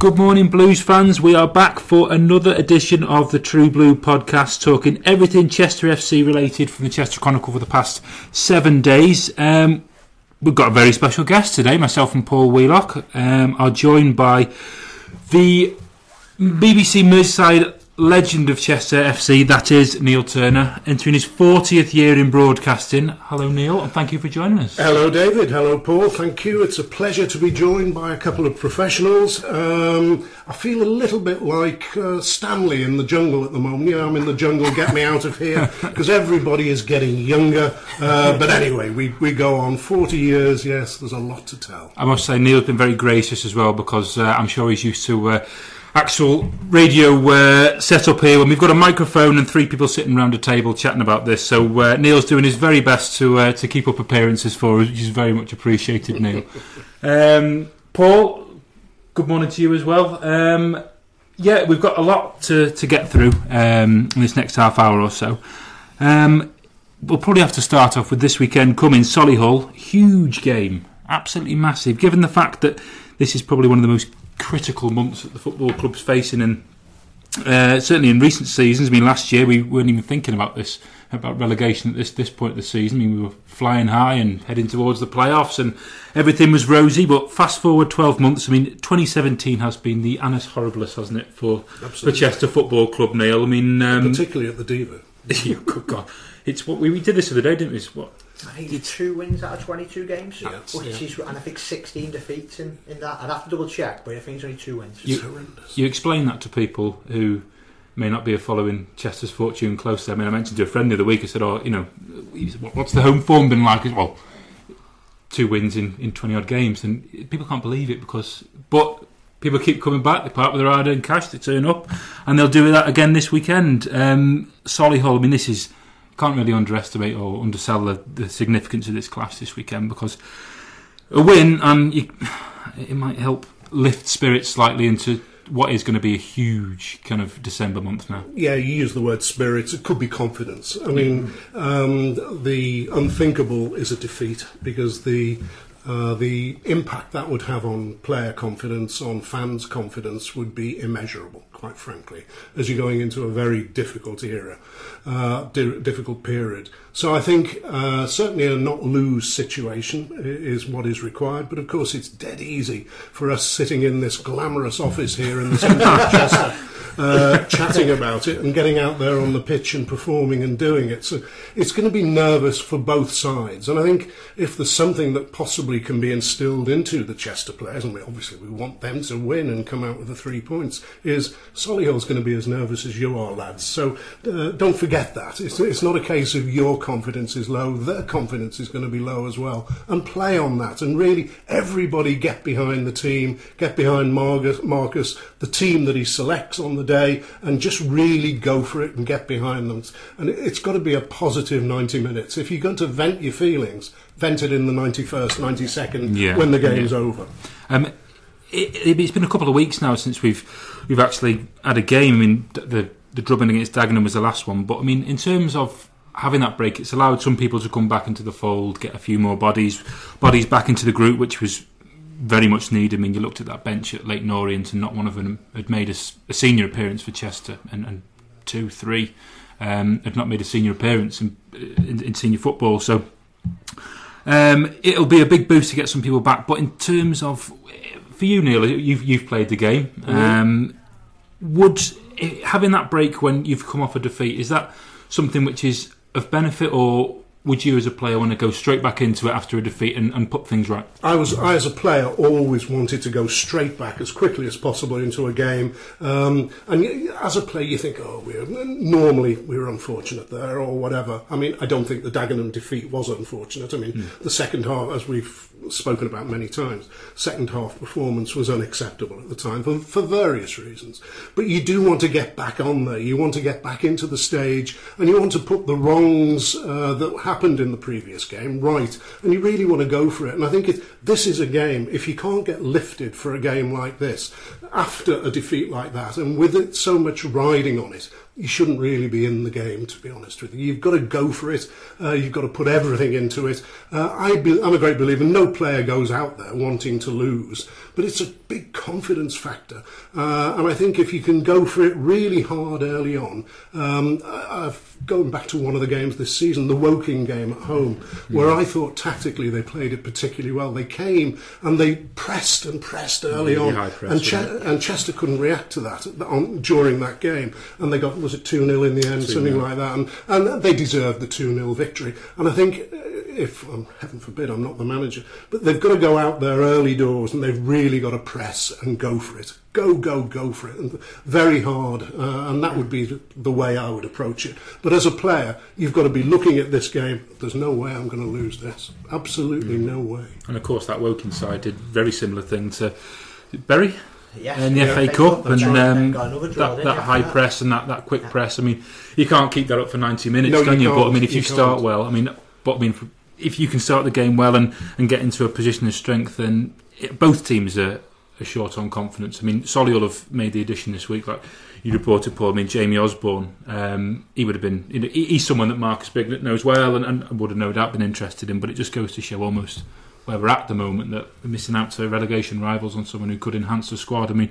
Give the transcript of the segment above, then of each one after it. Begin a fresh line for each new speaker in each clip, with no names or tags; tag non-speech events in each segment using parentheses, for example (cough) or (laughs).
Good morning, Blues fans. We are back for another edition of the True Blue podcast, talking everything Chester FC related from the Chester Chronicle for the past seven days. Um, we've got a very special guest today. Myself and Paul Wheelock um, are joined by the BBC Merseyside legend of Chester FC, that is Neil Turner, entering his 40th year in broadcasting. Hello, Neil, and thank you for joining us.
Hello, David. Hello, Paul. Thank you. It's a pleasure to be joined by a couple of professionals. Um, I feel a little bit like uh, Stanley in the jungle at the moment. Yeah, I'm in the jungle, get me out of here, (laughs) because everybody is getting younger. Uh, but anyway, we, we go on. 40 years, yes, there's a lot to tell.
I must say, Neil's been very gracious as well, because uh, I'm sure he's used to uh, actual radio uh, setup here when we've got a microphone and three people sitting around a table chatting about this. So uh, Neil's doing his very best to uh, to keep up appearances for us, which is very much appreciated, Neil. (laughs) um, Paul, good morning to you as well. Um, yeah, we've got a lot to, to get through um, in this next half hour or so. Um, we'll probably have to start off with this weekend coming Solihull. Huge game, absolutely massive. Given the fact that this is probably one of the most critical months that the football club's facing, and uh, certainly in recent seasons. I mean, last year we weren't even thinking about this about relegation at this this point of the season. I mean, we were flying high and heading towards the playoffs, and everything was rosy. But fast forward twelve months. I mean, 2017 has been the annus horribilis, hasn't it, for
Absolutely.
for Chester Football Club? Neil, I mean, um,
Particularly at the Deva. (laughs)
good God, it's what we, we did this the other day, didn't we? It's what
I think it's two wins out of 22 games,
Yeah.
which is, and I think 16 defeats in, in that. I'd have to double check, but I think it's only two wins.
You- You explain that to people who may not be following Chester's fortune closely. I mean, I mentioned to a friend the other week. I said, "Oh, you know, what's the home form been like?" Well, two wins in in twenty odd games, and people can't believe it because, but. People keep coming back. They part with their hard-earned cash. They turn up, and they'll do that again this weekend. Um, Solihull. I mean, this is can't really underestimate or undersell the, the significance of this clash this weekend because a win and you, it might help lift spirits slightly into what is going to be a huge kind of December month now.
Yeah, you use the word spirits. It could be confidence. I mean, um, the unthinkable is a defeat because the uh, the impact that would have on player confidence, on fans' confidence, would be immeasurable. Quite frankly, as you're going into a very difficult era, uh, di- difficult period. So I think uh, certainly a not lose situation is what is required. But of course, it's dead easy for us sitting in this glamorous office here in the centre of Chester (laughs) uh, (laughs) chatting about it and getting out there on the pitch and performing and doing it. So it's going to be nervous for both sides. And I think if there's something that possibly can be instilled into the Chester players, and we obviously we want them to win and come out with the three points, is Solihull's going to be as nervous as you are, lads. So uh, don't forget that. It's, it's not a case of your confidence is low, their confidence is going to be low as well. And play on that. And really, everybody get behind the team, get behind Marcus, Marcus the team that he selects on the day, and just really go for it and get behind them. And it- it's got to be a positive 90 minutes. If you're going to vent your feelings, vent it in the 91st, 92nd
Yeah.
when the game's
Yeah.
over.
Um, it, it, it's been a couple of weeks now since we've we've actually had a game. I mean, the the drubbing against Dagenham was the last one, but I mean, in terms of having that break, it's allowed some people to come back into the fold, get a few more bodies bodies back into the group, which was very much needed. I mean, you looked at that bench at Leyton Orient, and not one of them had made a senior appearance for Chester, and, and two, three um, had not made a senior appearance in, in, in senior football. So um, it'll be a big boost to get some people back. But in terms of for you, Neil, you've you've played the game. Um, would eh, having that break when you've come off a defeat is that something which is of benefit, or would you as a player want to go straight back into it after a defeat and, and put things right?
I was, I as a player, always wanted to go straight back as quickly as possible into a game. Um, and as a player, you think, oh, we're normally we're unfortunate there or whatever. I mean, I don't think the Dagenham defeat was unfortunate. I mean, the second half, as we've spoken about many times. Second half performance was unacceptable at the time for, for various reasons. But you do want to get back on there. You want to get back into the stage, and you want to put the wrongs uh, that happened in the previous game right. And you really want to go for it. And I think it, this is a game. If you can't get lifted for a game like this after a defeat like that, and with it so much riding on it, you shouldn't really be in the game, to be honest with you. You've got to go for it. Uh, you've got to put everything into it. Uh, I I'm a great believer. No player goes out there wanting to lose, but it's a big confidence factor. Uh, and I think if you can go for it really hard early on, um, I've going back to one of the games this season, the Woking game at home, where I thought tactically they played it particularly well. They came and they pressed and pressed early
Really
on,
press,
and, Che- and Chester couldn't react to that on, during that game, and they got was it two 0 in the end, something like that, and, and they deserved the two 0 victory. And I think uh, if um, heaven forbid I'm not the manager, but they've got to go out there early doors and they've really got to press and go for it. Go, go, go for it, and very hard, uh, and that would be the, the way I would approach it. But as a player, you've got to be looking at this game. There's no way I'm going to lose this. Absolutely no way.
And of course, that Woking side did very similar thing to Bury
Yes,
in the
yeah,
FA
FA
Cup,
Cup,
and
and
um,
draw,
that, that high
after that?
press and that, that quick press. I mean, you can't keep that up for 90 minutes,
No,
can
you
you? But I mean, if you,
You
start well, I mean, but I mean, if you can start the game well and, and get into a position of strength, then both teams are, are short on confidence. I mean, Solihull have made the addition this week, like you reported, Paul. I mean, Jamie Osborne, um, he would have been, you know, he- he's someone that Marcus Bignot knows well and, and would have no doubt been interested in. But it just goes to show almost where we're at the moment that we're missing out to relegation rivals on someone who could enhance the squad. I mean,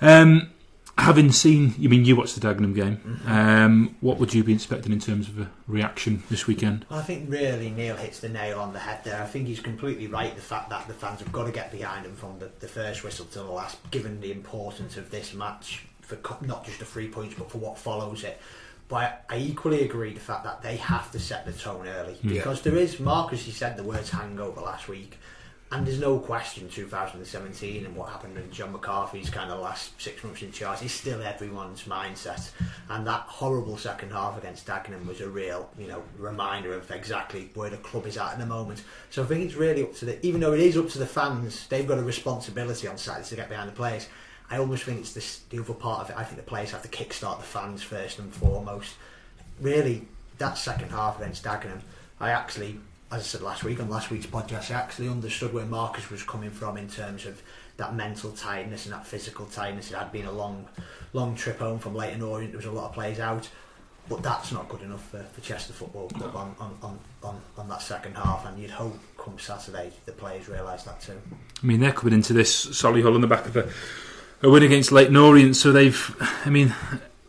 um, having seen, you mean you watched the Dagenham game?
Mm-hmm.
Um, what would you be expecting in terms of a reaction this weekend?
I think really Neil hits the nail on the head there. I think he's completely right. The fact that the fans have got to get behind him from the, the first whistle to the last, given the importance of this match for not just the three points but for what follows it. But I equally agree the fact that they have to set the tone early because there is Marcus. He said the words hangover last week, and there's no question 2017 and what happened in Jon McCarthy's kind of last six months in charge is still everyone's mindset. And that horrible second half against Dagenham was a real, you know, reminder of exactly where the club is at in the moment. So I think it's really up to the, even though it is up to the fans, they've got a responsibility on Saturday to get behind the players. I almost think it's this, the other part of it. I think the players have to kickstart the fans first and foremost. Really, that second half against Dagenham, I actually, as I said last week on last week's podcast, I actually understood where Marcus was coming from in terms of that mental tiredness and that physical tiredness. It had been a long, long trip home from Leyton Orient. There was a lot of players out. But that's not good enough for, for Chester Football Club on, on, on, on, on that second half, and you'd hope come Saturday the players realise that too.
I mean, they're coming into this Solihull on the back of a, a win against Leyton Orient, so they've, I mean,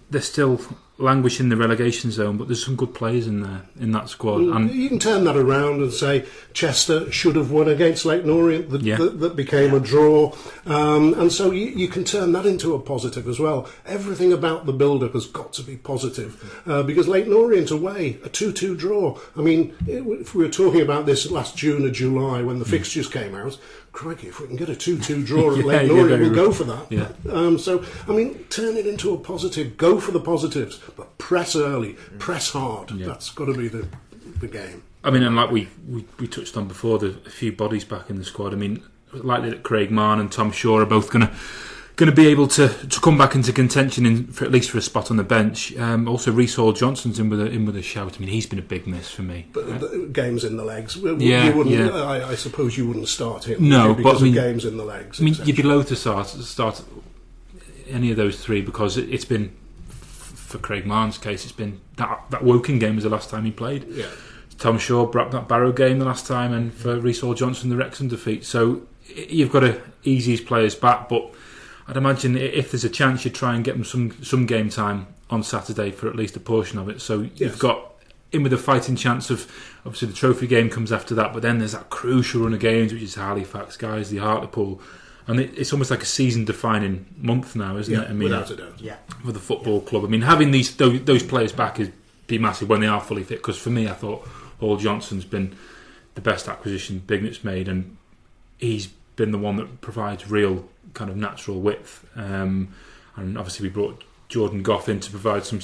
they're still languishing in the relegation zone, but there's some good players in there in that squad. And
you can turn that around and say Chester should have won against Leyton Orient that,
Yeah.
that, that became a draw. Um, and so you, you can turn that into a positive as well. Everything about the build-up has got to be positive uh, because Leyton Orient away, a 2-2 draw. I mean, if we were talking about this last June or July when the fixtures came out, crikey, if we can get a 2-2 draw (laughs) at
Yeah, yeah,
we'll go for that.
Yeah.
Um, so, I mean, turn it into a positive. Go for the positives, but press early, press hard.
Yeah.
That's got to be the, the game.
I mean, and like we, we, we touched on before, the a few bodies back in the squad. I mean, likely that Craig Mahon and Tom Shaw are both going to going to be able to, to come back into contention in for at least for a spot on the bench. Um, also, Reece Hall Johnson's in with a in with a shout. I mean, he's been a big miss for me.
But the games in the legs.
Yeah,
you wouldn't,
yeah.
I, I suppose you wouldn't start him.
No,
you,
but I mean-
of games in the legs.
I mean, you'd be loath to start start any of those three because it, it's been for Craig Mahon's case, it's been that that Woking game was the last time he played.
yeah.
Tom Shaw brought that Barrow game the last time, and for Reece Hall Johnson, the Wrexham defeat. So you've got to ease these players back, but I'd imagine if there's a chance, you'd try and get them some some game time on Saturday for at least a portion of it. So
Yes.
you've got in with a fighting chance of obviously the trophy game comes after that, but then there's that crucial run of games, which is Halifax, Guiseley Hartlepool. And it, it's almost like a season-defining month now, isn't
Yeah,
it? I mean,
without a doubt.
Yeah.
for the football club. I mean, having these those, those players back is be massive when they are fully fit. Because for me, I thought Hall Johnson's been the best acquisition Bignot's made, and he's been the one that provides real kind of natural width. Um, and obviously, we brought Jordan Goff in to provide some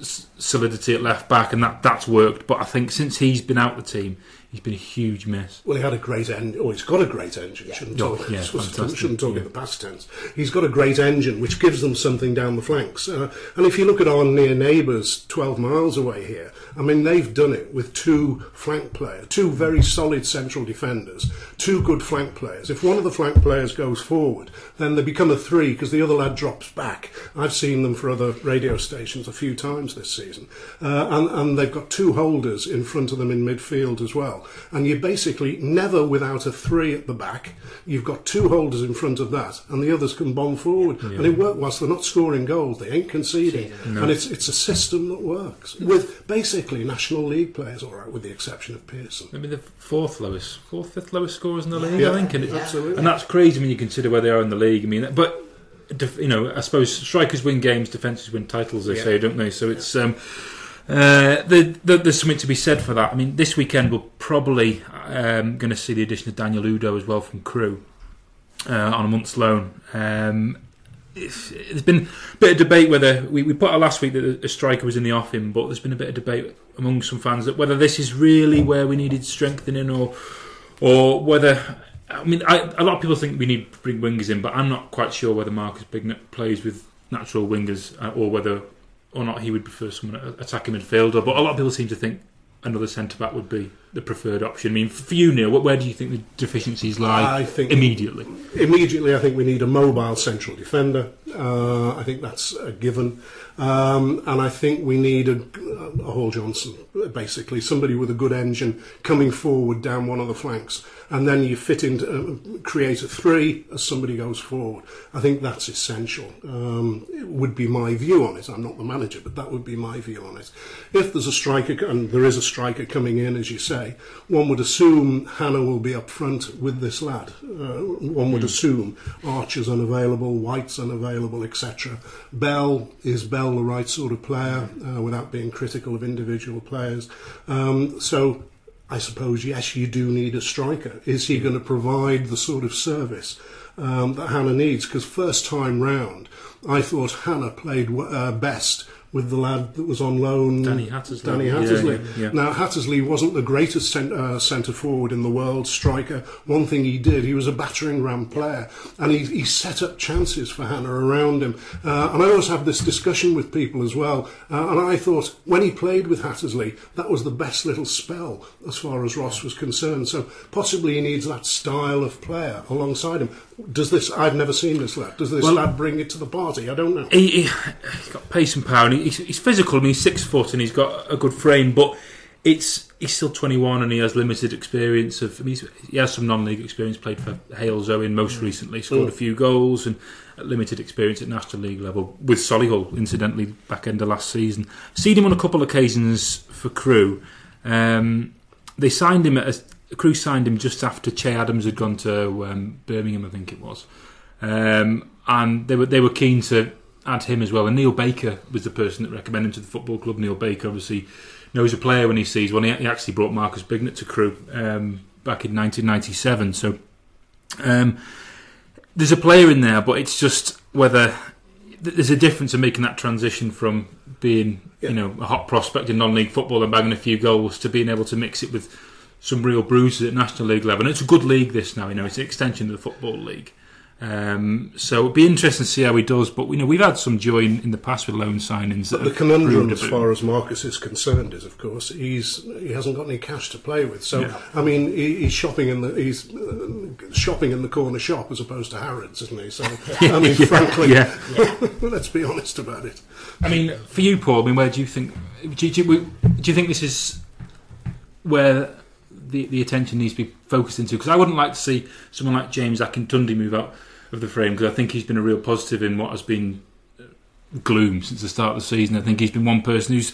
solidity at left back, and that that's worked. But I think since he's been out the team, he's been a huge miss.
Well, he had a great engine. Oh, he's got a great engine.
Yeah.
Shouldn't
Oh,
talk,
yeah,
shouldn't-
fantastic,
shouldn't talk
yeah.
in the past tense. He's got a great engine, which gives them something down the flanks. Uh, and if you look at our near neighbours, 12 miles away here, I mean, they've done it with two flank players, two very solid central defenders, two good flank players. If one of the flank players goes forward, then they become a three because the other lad drops back. I've seen them for other radio stations a few times this season. Uh, and, and they've got two holders in front of them in midfield as well. And you're basically never without a three at the back. You've got two holders in front of that, and the others can bomb forward. And it works whilst they're not scoring goals, they ain't conceding. And it's, it's a system that works with basically National League players, all right, with the exception of Pearson.
Maybe the fourth lowest, fourth, fifth lowest scorers in the league,
Yeah.
I think. And,
Yeah.
Absolutely.
and that's crazy when you consider where they are in the league. I mean, but you know, I suppose strikers win games, defenses win titles. They
Yeah.
say, don't they? So it's um, uh, the, the, there's something to be said for that. I mean, this weekend we're probably um, going to see the addition of Daniel Udoh as well from Crewe uh, on a month's loan. Um, there's been a bit of debate whether we, we put out last week that a striker was in the offing, but there's been a bit of debate among some fans that whether this is really where we needed strengthening or or whether I mean I, a lot of people think we need to bring wingers in, but I'm not quite sure whether Marcus Bignot plays with natural wingers uh, or whether or not he would prefer someone at attacking midfielder. But a lot of people seem to think another centre back would be the preferred option. I mean, for you, Neil, where do you think the deficiencies lie
I think
immediately?
immediately, I think we need a mobile central defender. Uh, I think that's a given. Um, and I think we need a, a Hall Johnson, basically, somebody with a good engine coming forward down one of the flanks. And then you fit into, uh, create a three as somebody goes forward. I think that's essential. Um, it would be my view on it. I'm not the manager, but that would be my view on it. If there's a striker, and there is a striker coming in, as you say, one would assume Hannah will be up front with this lad. Uh, one would assume Archer's unavailable, White's unavailable, etc. Bell is Bell the right sort of player, uh, without being critical of individual players. Um, so. I suppose yes, you do need a striker. Is he going to provide the sort of service um, that Hannah needs? Because first time round, I thought Hannah played uh, best with the lad that was on loan,
Danny Hattersley.
Danny Hattersley.
yeah, yeah.
Now Hattersley wasn't the greatest cent- uh, centre forward in the world, striker. One thing he did, he was a battering ram player, and he, he set up chances for Hannah around him. Uh, and I always have this discussion with people as well. Uh, and I thought when he played with Hattersley, that was the best little spell as far as Ross was concerned. So possibly he needs that style of player alongside him. Does this? I've never seen this lad. Does this
Well-
lad bring it to the party? I don't know.
he, he, he's got pace and power, and he's, he's physical. I mean, he's six foot and he's got a good frame, but it's he's still 21 and he has limited experience of. I mean, he's, he has some non-league experience. Played for Halesowen most recently, scored a few goals and limited experience at national league level with Solihull, incidentally, back end of last season. Seen him on a couple of occasions for Crewe. Um, they signed him at a, Crewe signed him just after Che Adams had gone to um, Birmingham, I think it was, um, and they were they were keen to add him as well. And Neil Baker was the person that recommended him to the football club. Neil Baker obviously knows a player when he sees one. He, actually brought Marcus Bignot to Crewe um, back in 1997. So um, there's a player in there, but it's just whether there's a difference in making that transition from being
Yeah.
you know a hot prospect in non-league football and bagging a few goals to being able to mix it with some real bruises at national league level. And it's a good league this now. You know, it's an extension of the football league. Um, so it'll be interesting to see how he does. But you know, we've had some joy in, in the past with loan signings.
But the conundrum, as far as Marcus is concerned, is of course he's he hasn't got any cash to play with. So
Yeah.
I mean, he, he's shopping in the he's uh, shopping in the corner shop as opposed to Harrods, isn't he? So (laughs) I mean, frankly,
yeah. (laughs)
let's be honest about it.
I mean, for you, Paul. I mean, where do you think? Do you, do you, do you think this is where the the attention needs to be focused into? Because I wouldn't like to see someone like James Akintunde move out of the frame because I think he's been a real positive in what has been uh, gloom since the start of the season. I think he's been one person who's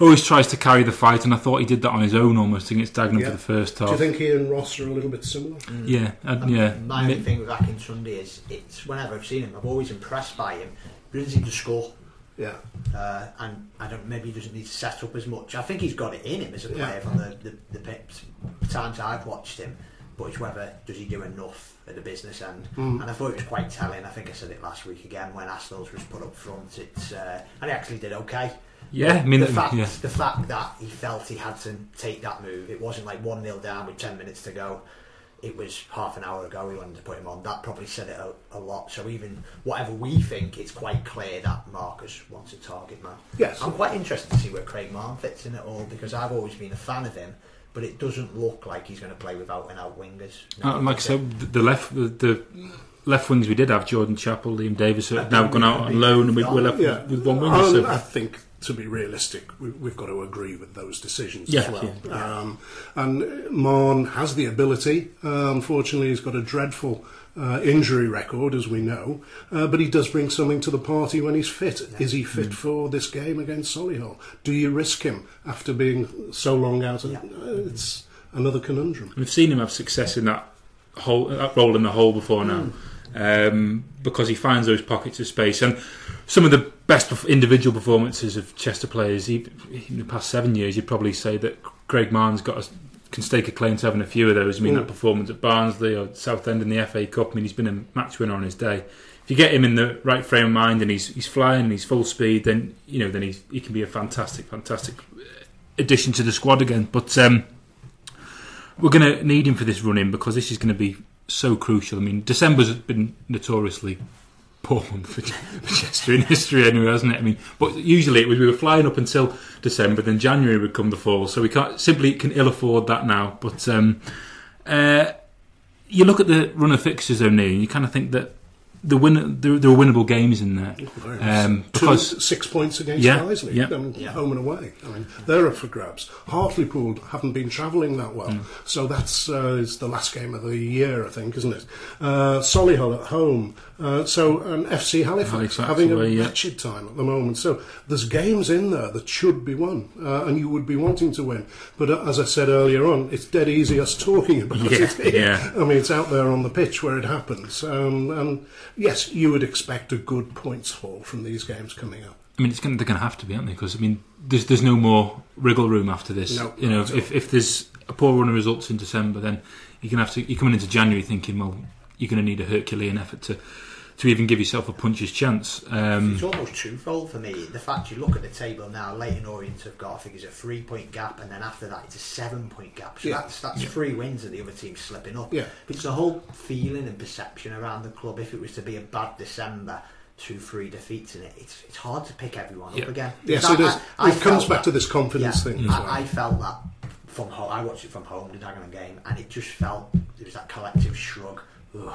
always tries to carry the fight, and I thought he did that on his own almost against Dagenham
Yeah.
for the first half.
Do you think he and Ross are a little bit similar?
Yeah, uh, yeah.
My only thing with Akintunde is it's whenever I've seen him, I've always impressed by him. Brings doesn't to score,
Yeah,
uh, and I don't. Maybe he doesn't need to set up as much. I think he's got it in him as a
Yeah.
player from the, the, the pips, times I've watched him. But it's whether does he do enough at the business end.
Mm.
And I thought it was quite telling. I think I said it last week again when Arsenal's was put up front. It's uh, and he actually did okay.
Yeah, I mean,
the fact
yeah.
the fact that he felt he had to take that move, it wasn't like one 0 down with ten minutes to go. It was half an hour ago we wanted to put him on. That probably said it a, a lot. So even whatever we think, it's quite clear that Marcus wants a target man.
Yes.
I'm quite interested to see where Craig Mahon fits in at all because I've always been a fan of him, but it doesn't look like he's going to play without and out wingers.
Uh, like I said, the- the left the, the left wings we did have Jordan Chappell, Liam Davis have now gone out on loan, and we, we're left
Yeah,
with one winger.
Um,
So.
I think to be realistic, we, we've got to agree with those decisions
Yeah,
as well.
yeah.
Um, and Mahon has the ability. Uh, unfortunately, he's got a dreadful uh, injury record, as we know. Uh, but he does bring something to the party when he's fit. Is he
Mm.
fit for this game against Solihull? Do you risk him after being so long out?
Yeah.
uh, it's another conundrum.
We've seen him have success in that hole, that role in the hole before now, um, because he finds those pockets of space. And some of the best individual performances of Chester players, he, in the past seven years, you'd probably say that Greg Mahon's got a, can stake a claim to having a few of those. I mean,
Mm.
that performance at Barnsley or Southend in the FA Cup. I mean, he's been a match winner on his day. If you get him in the right frame of mind and he's he's flying and he's full speed, then you know then he's, he can be a fantastic, fantastic addition to the squad again. But um, we're going to need him for this run in because this is going to be so crucial. I mean, December's been notoriously for for Chester in history, anyway, hasn't it? I mean, but usually it was we were flying up until December, then January would come the fall, so we can't simply can ill afford that now. But um, uh, you look at the run of fixtures, only, and you kind of think that the win there, there are winnable games in there
Very
um,
Two,
because
six points against
Yeah,
Guiseley,
yeah.
um,
Yeah.
home and away. I mean, they're up for grabs. Hartlepool haven't been travelling that well,
Mm.
so that's uh, is the last game of the year, I think, isn't it? Uh, Solihull at home, uh, so and FC Halifax,
Halifax
having
away,
a
yeah.
wretched time at the moment. So there's games in there that should be won, uh, and you would be wanting to win. But uh, as I said earlier on, it's dead easy us talking about (laughs)
Yeah,
it.
yeah. (laughs)
I mean, it's out there on the pitch where it happens. Um, and yes, you would expect a good points haul from these games coming up.
I mean, it's going, to, they're going to have to be, aren't they? Because I mean, there's there's no more wriggle room after this.
No,
you know, if if there's a poor run of results in December, then you're going to have to. You're coming into January thinking, well, you're going to need a Herculean effort to to even give yourself a puncher's chance. Um,
It's almost twofold for me. The fact you look at the table now, Leyton Orient have got, I think, it's a three point gap, and then after that, it's a seven point gap. So
Yeah.
that's that's three wins, and the other team's slipping up.
Yeah.
But it's the whole feeling and perception around the club. If it was to be a bad December, two, three defeats in it, it's it's hard to pick everyone
Yeah.
up again.
Yes,
Because
it
I-
is.
I- I
it comes back
that-
to this confidence
yeah,
thing well.
I, I felt that from home. I watched it from home, the Dagenham game, and it just felt it was that collective shrug. Ugh.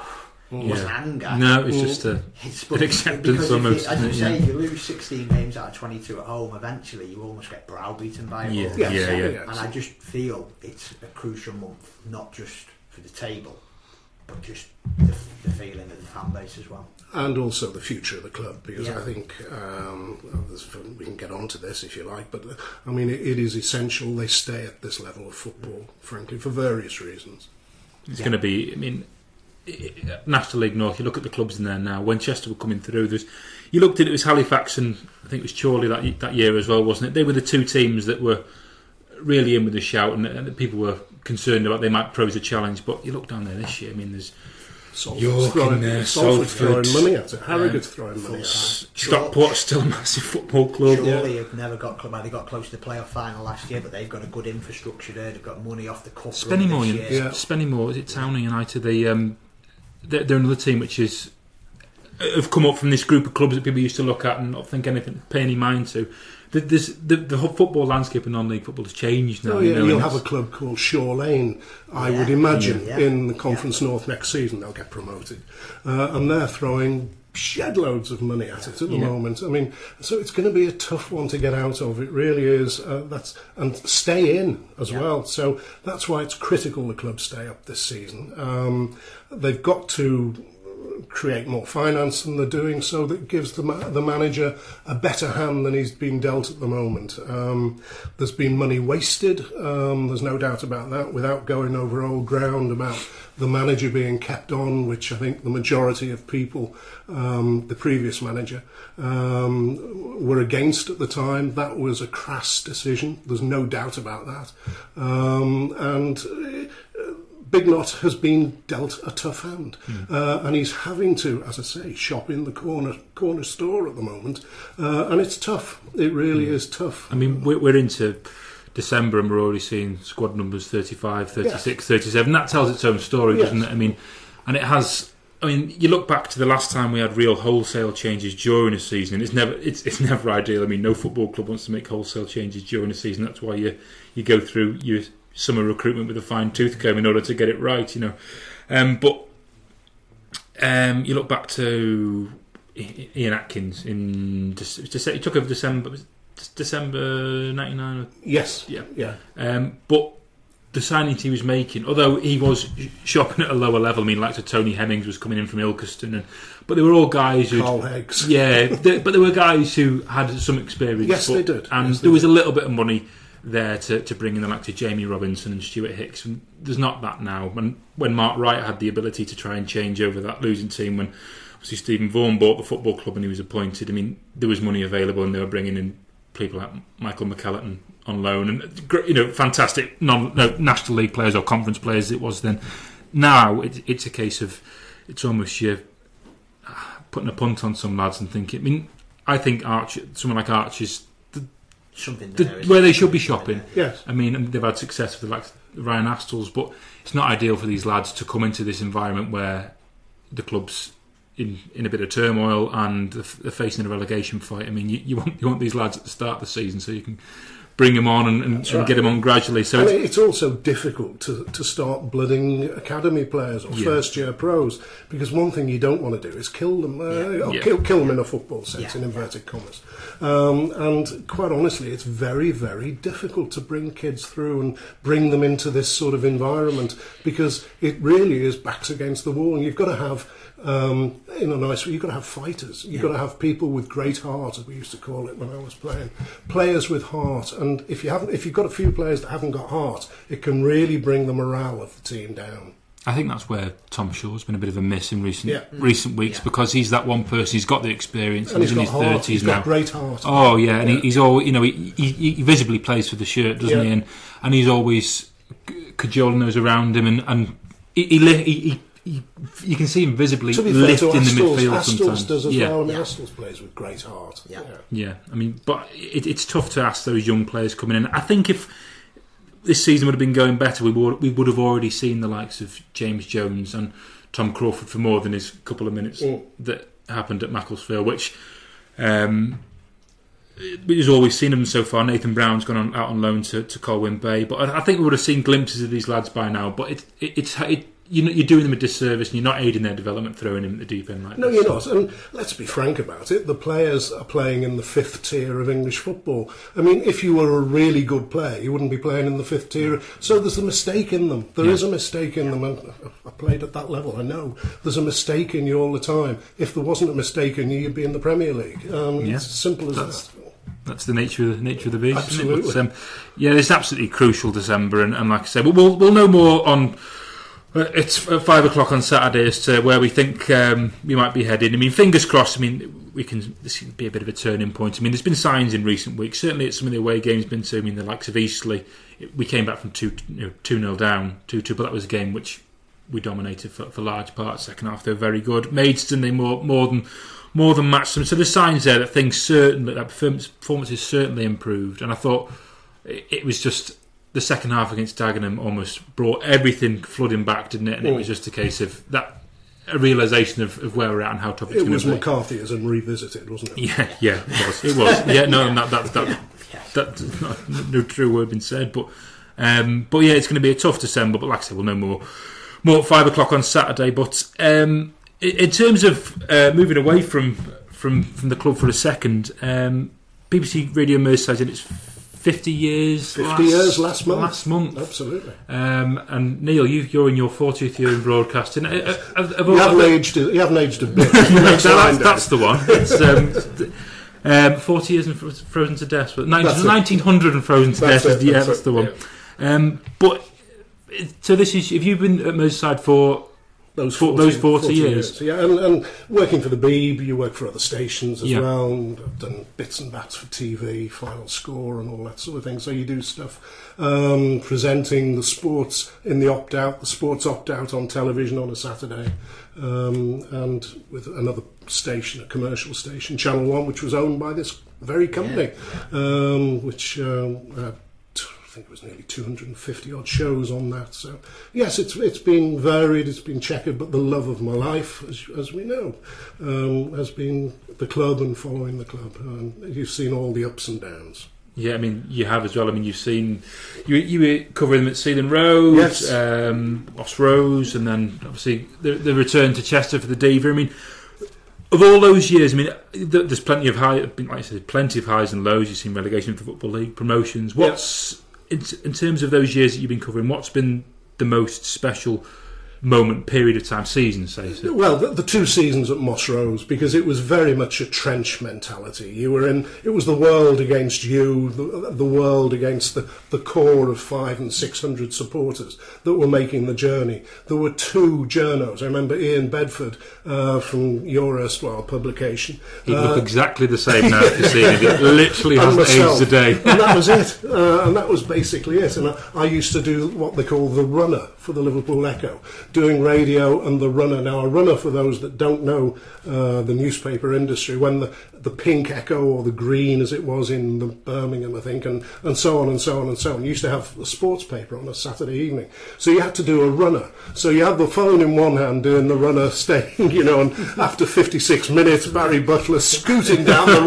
It wasn't
Yeah.
anger.
no, it's just a
It's
an acceptance
because if
almost.
You, as you say,
it?
you lose 16 games out of 22 at home. Eventually, you almost get browbeaten by it.
Yeah,
all.
Yeah, yeah.
yeah.
And I just feel it's a crucial month, not just for the table, but just the, the feeling of the fan base as well.
and also the future of the club because
Yeah.
I think um, we can get on to this if you like, but uh, I mean it, it is essential they stay at this level of football, frankly, for various reasons.
It's
Yeah.
going to be. I mean, i- i- National League North. You look at the clubs in there now. When Chester were coming through. There's, you looked at it, it was Halifax and I think it was Chorley that that year as well, wasn't it? They were the two teams that were really in with the shout, and, and people were concerned about they might pose a challenge. But you look down there this year. I mean, there's
Salford's
York
throwing,
in there,
Salford's
Salford,
throwing money at it.
um,
Harrogate's throwing money at it.
Stockport's still a massive football club.
Surely have never got club. They got close to the playoff final last year, but they've got a good infrastructure there. They've got money off the cup. run
Spennymoor,
this
you-
year.
Yeah.
Spennymoor, is it Town United? They um, they're, they're another team which is have come up from this group of clubs that people used to look at and not think anything, pay any mind to. The, this, the, the football landscape in non-league football has changed now.
Oh,
you know,
you'll have a club called Shore Lane, I
Yeah.
would imagine,
Yeah.
in the Conference North next season. They'll get promoted. Uh, and they're throwing shed loads of money at it at the
Yeah.
moment. I mean, so it's going to be a tough one to get out of. It really is. Uh, that's And stay in as
Yeah.
well. So that's why it's critical the club stay up this season. Um, they've got to create more finance than they're doing, so that gives the ma- the manager a better hand than he's being dealt at the moment. Um, there's been money wasted. Um, there's no doubt about that. Without going over old ground about the manager being kept on, which I think the majority of people, um, the previous manager, um, were against at the time. That was a crass decision. There's no doubt about that. Um, and. Bignot has been dealt a tough hand, uh, and he's having to, as I say, shop in the corner corner store at the moment, uh, and it's tough. It really is tough.
I mean, we're, we're into December and we're already seeing squad numbers 35, 36, 37. That tells its own story,
Yes.
doesn't it? I mean, and it has. I mean, you look back to the last time we had real wholesale changes during a season. It's never, it's, it's never ideal. I mean, no football club wants to make wholesale changes during a season. That's why you you go through your summer recruitment with a fine tooth comb in order to get it right. You know, um, but um, you look back to Ian Atkins in he took over December December '99.
Yes,
Yeah.
yeah.
Um, but the signings he was making, although he was shopping at a lower level, I mean, like so Tony Hemmings was coming in from Ilkeston, and but they were all guys who,
Carl Heggs.
yeah, they, but there were guys who had some experience.
Yes,
but-
they did.
and
Yes, they
there was
did.
a little bit of money there to, to bring in the likes of Jamie Robinson and Stuart Hicks. And there's not that now. And when Mark Wright had the ability to try and change over that losing team, when obviously Stephen Vaughan bought the football club and he was appointed, I mean, there was money available, and they were bringing in people like Michael McCallum on loan and you know fantastic non no, national league players or conference players it was then. Now it, it's a case of it's almost you ah, putting a punt on some lads and thinking. I mean, I think Arch, someone like Arch is
Something
the,
there,
where they should be shopping.
Yes.
I mean, um, they've had success with the like Ryan Astles, but it's not ideal for these lads to come into this environment where the club's in, in a bit of turmoil and they're they're facing a relegation fight. I mean, you, you want you want these lads at the start of the season so you can bring them on and, and, and
right.
get them on gradually. So it's,
it's also difficult to, to start blooding academy players or
Yeah.
first year pros because one thing you don't want to do is kill them, uh, or
Yeah.
Kill, kill them in a football sense,
Yeah.
in inverted commas. Um, and quite honestly, it's very, very difficult to bring kids through and bring them into this sort of environment because it really is backs against the wall, and you've got to have. Um, in a nice way, you've got to have fighters. You've got to have people with great heart, as we used to call it when I was playing. Players with heart, and if you haven't, if you've got a few players that haven't got heart, it can really bring the morale of the team down.
I think that's where Tom Shaw's been a bit of a miss in recent
Yeah.
recent weeks
Yeah.
because he's that one person. He's got the experience.
And
he's,
he's
in his thirties now.
got great heart.
Oh yeah, and
Yeah.
He, he's all you know. He, he, he visibly plays for the shirt, doesn't he? And and he's always cajoling those around him, and and he, he, li- he, he, he you can see him visibly
to be fair to
lifting the midfield
Astles
sometimes.
does as
yeah.
well. I mean,
Yeah.
Astles plays with great heart.
Yeah.
Yeah, I mean, but it, it's tough to ask those young players coming in. I think if this season would have been going better, we would we would have already seen the likes of James Jones and Tom Crawford for more than his couple of minutes
Mm.
that happened at Macclesfield, which um, we've always seen them so far. Nathan Brown's gone on, out on loan to, to Colwyn Bay, but I, I think we would have seen glimpses of these lads by now. But it, it, it's it, you know, you're doing them a disservice, and you're not aiding their development, throwing them at the deep end like
No,
this.
you're not. And let's be frank about it. The players are playing in the fifth tier of English football. I mean, if you were a really good player, you wouldn't be playing in the fifth tier. So there's a mistake in them. There is
Yeah.
a mistake in them. I played at that level. I know there's a mistake in you all the time. If there wasn't a mistake in you, you'd be in the Premier League. Um,
Yeah.
It's as simple as
That's-
that.
That's the nature of the nature of the beast. Isn't it?
Absolutely.
But, um, yeah, it's absolutely crucial December, and, and like I said, we'll, we'll know more on. It's five o'clock on Saturday as to where we think um, we might be heading. I mean, fingers crossed. I mean, we can. This can be a bit of a turning point. I mean, there's been signs in recent weeks. Certainly, at some of the away games, been to. I mean, the likes of Eastleigh. We came back from two you know, two 0 down, two two, but that was a game which we dominated for, for large parts. Second half, they were very good. Maidstone, they more more than more than matched them. So there's signs there that things certainly that performance, performance is certainly improved. And I thought it, it was just the second half against Dagenham almost brought everything flooding back, didn't it? And it
Mm.
was just a case of that a realization of, of where we're at and how tough it's
It
going
was
to be.
McCarthyism revisited, wasn't it?
Yeah, yeah, it was. It was. (laughs) Yeah, no, that that that,
Yes.
that's (laughs) not, no true word been said, but um, but yeah, it's going to be a tough December. But like I said, we'll know more more at five o'clock on Saturday. But um, in, in terms of uh, moving away from from from the club for a second, um, BBC Radio Merseyside in its fifty years.
50 years last month.
Last month.
Absolutely.
Um, and Neil, you, you're in your 40th year in broadcasting. Uh, uh, have- have
you, haven't aged. You haven't aged a bit. (laughs)
that-
That's
that's, the one. Um, um, 40 years and frozen to death. 19, 1900 and frozen to death.
it,
yeah,
that's
that's
it,
the one. Um, but so this is. Have you've been at Merseyside for
those 40,
those 40 years.
Yeah, and, and working for the Beeb, you work for other stations as
Yeah.
well. And I've done bits and bats for TV, Final Score, and all that sort of thing. So you do stuff um, presenting the sports in the opt out, the sports opt out on television on a Saturday, um, and with another station, a commercial station, Channel One, which was owned by this very company, um, which um, had I think it was nearly 250 odd shows on that. So yes, it's it's been varied, it's been checkered, but the love of my life, as, as we know, um, has been the club and following the club. And you've seen all the ups and downs.
Yeah, I mean, you have as well. I mean, you've seen you you were covering them at Sealand Road,
Yes.
um, Moss Rose, and then obviously the, the return to Chester for the Deva. I mean, of all those years, I mean, there's plenty of high, like I said, plenty of highs and lows. You've seen relegation of the football league, promotions. What's in, in terms of those years that you've been covering? What's been the most special moment, period of time, season, say? So?
Well, the, the two seasons at Moss Rose, because it was very much a trench mentality. You were in, it was the world against you, the, the world against the, the core of five and six hundred supporters that were making the journey. There were two journos. I remember Ian Bedford uh, from your erstwhile publication.
He'd
uh,
look exactly the same now if you see him. (laughs) He literally hasn't aged a day.
and that was it. Uh, and that was basically it. And I, I used to do what they call the runner for the Liverpool Echo, doing radio and the runner. Now, a runner, for those that don't know uh, the newspaper industry, when the, the pink Echo or the green, as it was in the Birmingham, I think, and, and so on and so on and so on, you used to have a sports paper on a Saturday evening. So you had to do a runner. So you had the phone in one hand doing the runner, staying, (laughs) you know, and after 56 minutes, Barry Butler scooting down the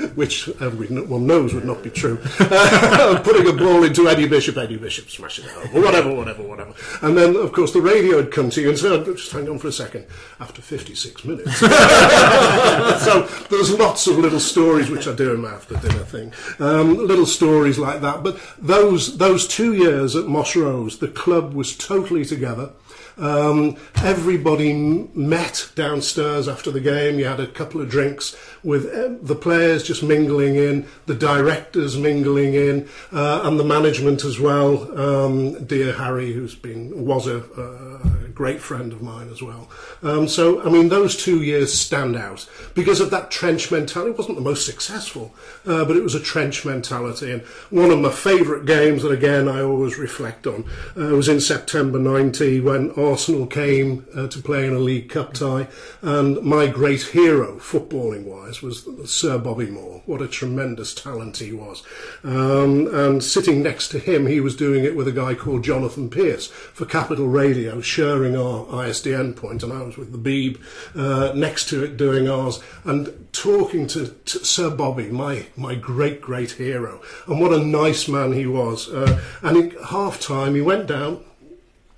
ring, (laughs) which everyone knows would not be true, (laughs) putting a ball into Eddie Bishop, Eddie Bishop smashing it home, or whatever, whatever, whatever. And then, of course, the radio had come to you and say, "Oh, just hang on for a second, after 56 minutes. (laughs) so there's lots of little stories which I do in my after dinner thing, um, little stories like that. But those those two years at Moss Rose, the club was totally together. Um, everybody met downstairs after the game. You had a couple of drinks with uh, the players just mingling in, the directors mingling in, uh, and the management as well. Um, dear Harry, who's been was a, a great friend of mine as well. Um, so, I mean, those two years stand out because of that trench mentality. It wasn't the most successful, uh, but it was a trench mentality. And one of my favourite games that, again, I always reflect on uh, was in September 90 when Arsenal came uh, to play in a League Cup tie. And my great hero, footballing wise, was Sir Bobby Moore. What a tremendous talent he was. Um, and sitting next to him, he was doing it with a guy called Jonathan Pearce for Capital Radio, sharing our ISDN point, and I was with the Beeb uh, next to it doing ours, and talking to, to Sir Bobby, my my great great hero, and what a nice man he was. Uh, and in half time, he went down,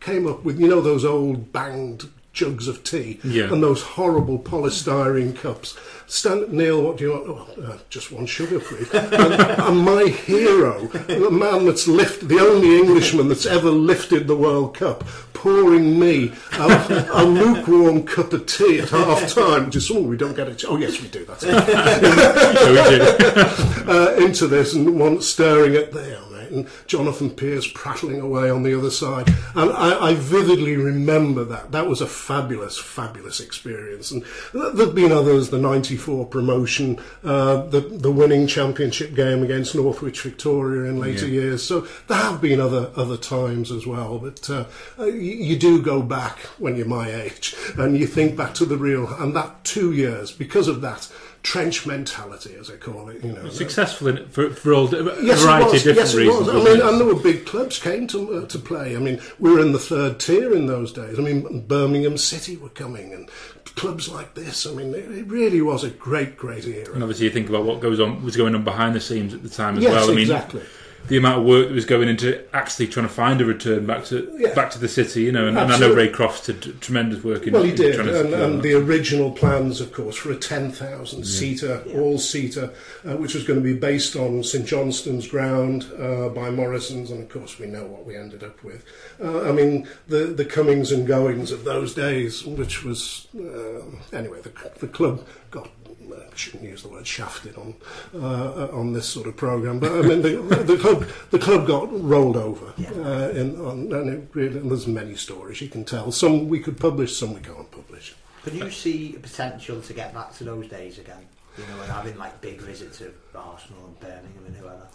came up with you know those old banged jugs of tea
Yeah.
and those horrible polystyrene cups. Stand, Neil, what do you want? Oh, uh, just one sugar, please. (laughs) and, and my hero, the man that's lifted, the only Englishman that's ever lifted the World Cup, pouring me a, a lukewarm cup of tea at half time. Just, oh, we don't get it. Oh, yes, we do. That's it (laughs)
So we do. (laughs)
uh, into this and one staring at there, and Jonathan Pearce prattling away on the other side. And I, I vividly remember that. That was a fabulous, fabulous experience. And there've been others, the 94 promotion, uh, the, the winning championship game against Northwich Victoria in later
Yeah.
years. So there have been other, other times as well. But uh, uh, you, you do go back when you're my age and you think back to the real, and that two years, because of that, trench mentality, as I call it, you know.
Successful in it for, for all a
Yes,
variety
it was.
of different
yes, it
reasons.
was. I mean, and there were big clubs came to uh, to play. I mean, we were in the third tier in those days. I mean, Birmingham City were coming, and clubs like this. I mean, it, it really was a great, great era.
And obviously, you think about what goes on was going on behind the scenes at the time as
Yes,
well. I mean,
exactly.
The amount of work that was going into actually trying to find a return back to
Yeah.
back to the city, you know. And, and I know Ray Crofts did tremendous work in.
Well, he
in
did, and, and the original plans, of course, for a 10,000 seater, all seater, uh, which was going to be based on St Johnstone's ground uh, by Morrison's, and of course, we know what we ended up with. Uh, I mean, the, the comings and goings of those days, which was, uh, anyway, the, the club got uh, shouldn't use the word shafted on uh, on this sort of program, but I mean the, the club the club got rolled over,
Yeah.
uh, in, on, and there's many stories you can tell. Some we could publish, some we can't publish.
Can you see a potential to get back to those days again? You know, and having like big visits of Arsenal and Birmingham and whoever.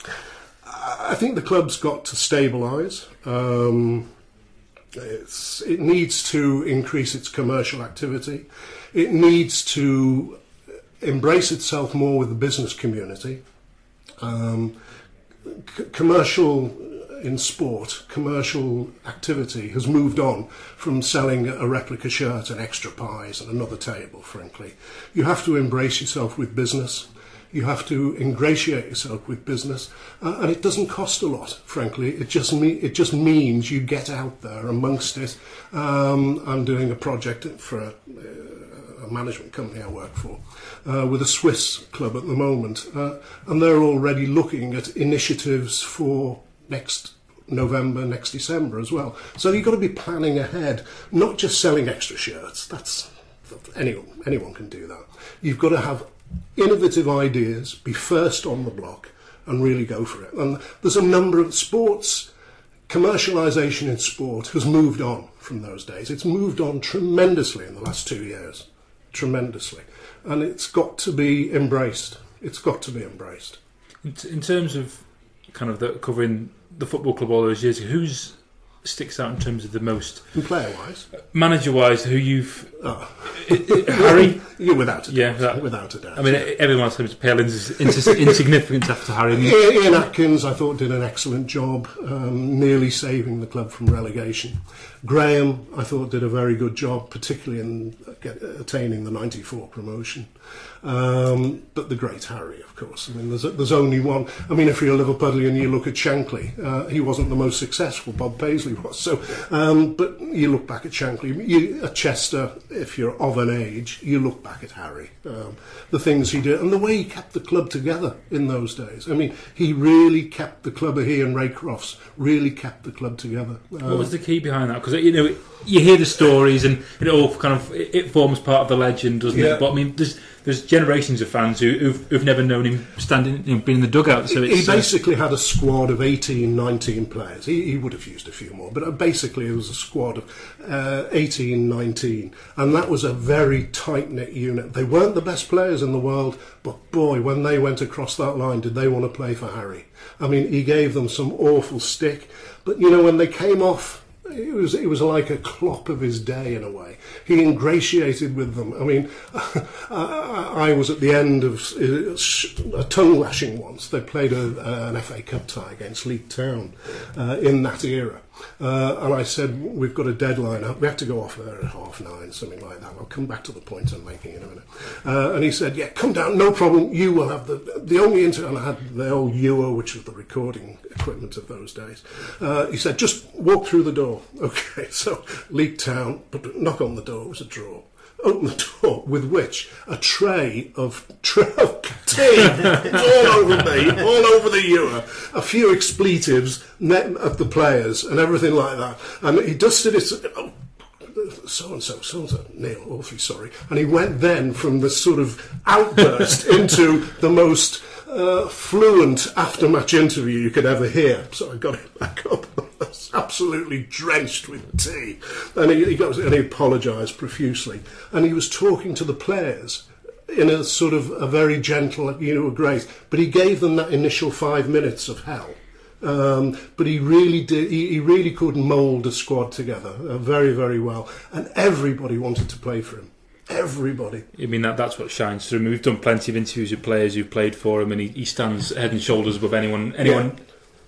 I think the club's got to stabilise. Um, it's, it needs to increase its commercial activity. It needs to embrace itself more with the business community. Um, c- commercial in sport, commercial activity has moved on from selling a replica shirt and extra pies and another table, frankly. You have to embrace yourself with business. You have to ingratiate yourself with business, uh, and it doesn't cost a lot. Frankly, it just me- it just means you get out there amongst it. Um, I'm doing a project for a, a management company I work for uh, with a Swiss club at the moment, uh, and they're already looking at initiatives for next November, next December as well. So you've got to be planning ahead, not just selling extra shirts. That's anyone anyone can do that. You've got to have innovative ideas, be first on the block, and really go for it. And there's a number of sports commercialisation in sport has moved on from those days. It's moved on tremendously in the last two years, tremendously, and it's got to be embraced. It's got to be embraced.
In, t- in terms of kind of the, covering the football club all those years, who's sticks out in terms of the most
And player-wise,
manager wise? Who you've
oh, (laughs)
Harry?
yeah, without a
Yeah,
doubt,
that-
without a doubt.
I mean, everyone says pales into ins- insignificance after Harry. (laughs)
Ian Atkins, I thought, did an excellent job, um, nearly saving the club from relegation. Graham, I thought, did a very good job, particularly in get, attaining the 94 promotion. Um, but the great Harry, of course. I mean, there's, there's only one. I mean, if you're a Liverpudlian, you look at Shankly. Uh, he wasn't the most successful, Bob Paisley was. So, um, but you look back at Shankly. You, at Chester, if you're of an age, you look back at Harry. Um, the things he did and the way he kept the club together in those days. I mean, he really kept the club. He and Ray Crofts really kept the club together.
what
Um,
was the key behind that? Because you know, you hear the stories and it all kind of it it forms part of the legend, doesn't
Yeah.
it? But I mean, there's there's generations of fans who, who've, who've never known him standing, you know, being in the dugout. So
he
uh,
basically had a squad of 18, 19 players. He, he would have used a few more, but uh, basically it was a squad of uh, 18, 19. And that was a very tight knit unit. They weren't the best players in the world, but boy, when they went across that line, did they want to play for Harry? I mean, he gave them some awful stick. But you know, when they came off, it was it was like a clop of his day in a way. He ingratiated with them. I mean, (laughs) I, was at the end of uh, a tongue lashing once. They played a, an FA Cup tie against Leek Town uh, in that era. Uh, and I said, we've got a deadline. We have to go off there at half nine, something like that. I'll come back to the point I'm making in a minute. Uh, and he said, yeah, come down, no problem. You will have the the only inter. And I had the old Uher, which was the recording equipment of those days. Uh, he said, just walk through the door. (laughs) Okay, so Leek Town, but knock on the door. It was a draw. Open the door with which a tray of, tray (laughs) of tea (laughs) all over me, all over the Uher, a few expletives at the players and everything like that. And he dusted it. Oh, so and so, so and so, Neil, awfully sorry. And he went then from the sort of outburst (laughs) into the most fluent after-match interview you could ever hear. So I got it back up. (laughs) Absolutely drenched with tea, and he, he goes and he apologised profusely, and he was talking to the players in a sort of a very gentle, you know, grace. But he gave them that initial five minutes of hell. Um, but he really did. He, he really could mould a squad together uh, very, very well, and everybody wanted to play for him. Everybody.
I mean, that, that's what shines through. I mean, we've done plenty of interviews with players who've played for him, and he, he stands head and shoulders above anyone, anyone,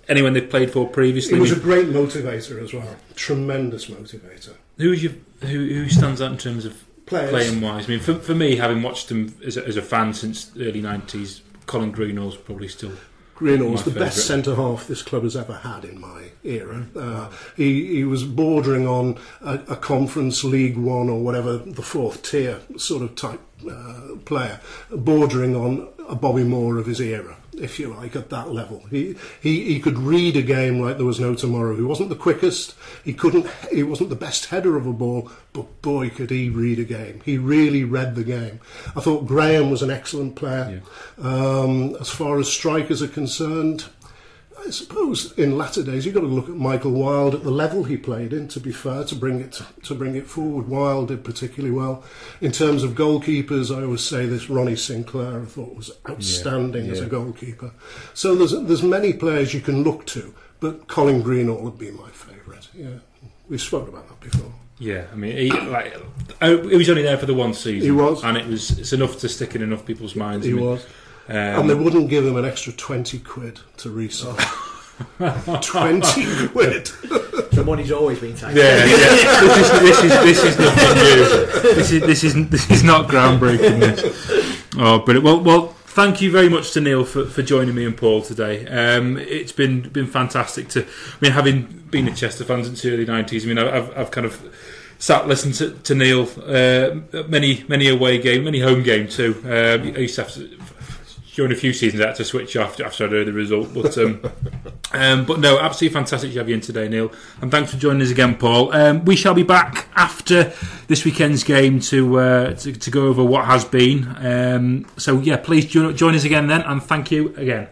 anyone they've played for previously.
He was a great motivator as well. Tremendous motivator.
who's your, who, who stands out in terms of
Players.
playing wise? I mean, for, for me, having watched him as a, as a fan since the early nineties, Colin Greenall's probably still.
Greenall was the best centre half this club has ever had in my era. Uh, he, he was bordering on a, a Conference League One or whatever, the fourth tier sort of type uh, player, bordering on a Bobby Moore of his era. If you like, at that level. He, he he could read a game like there was no tomorrow. He wasn't the quickest. He couldn't. He wasn't the best header of a ball, but boy, could he read a game. He really read the game. I thought Graham was an excellent player. Yeah. Um, as far as strikers are concerned, I suppose in latter days you've got to look at Michael Wilde at the level he played in. To be fair, to bring it to bring it forward, Wilde did particularly well. In terms of goalkeepers, I always say this: Ronnie Sinclair I thought was outstanding yeah, yeah. as a goalkeeper. So there's there's many players you can look to, but Colin Greenall would be my favourite. Yeah, we've spoken about that before.
Yeah, I mean, he, like, oh, he was only there for the one season.
He was,
and it was it's enough to stick in enough people's minds.
He I mean, was. Um, and they wouldn't give him an extra 20 quid to resell. (laughs) 20 quid. (laughs)
the money's always been taken.
Yeah, yeah. this, is, this, is, this is nothing new. This is, this, is, this is not groundbreaking. This. Oh, but well, well, thank you very much to Neil for, for joining me and Paul today. Um, it's been been fantastic to. I mean, having been a Chester fan since the early nineties, I mean, I've, I've kind of sat listening to, to Neil uh, many many away game, many home game too. Uh, I used to have to, during a few seasons I had to switch off after I'd heard the result. But um, (laughs) um, but no, absolutely fantastic to have you in today, Neil. And thanks for joining us again, Paul. Um, we shall be back after this weekend's game to uh, to, to, go over what has been. Um, so yeah, please join, join us again then, and thank you again.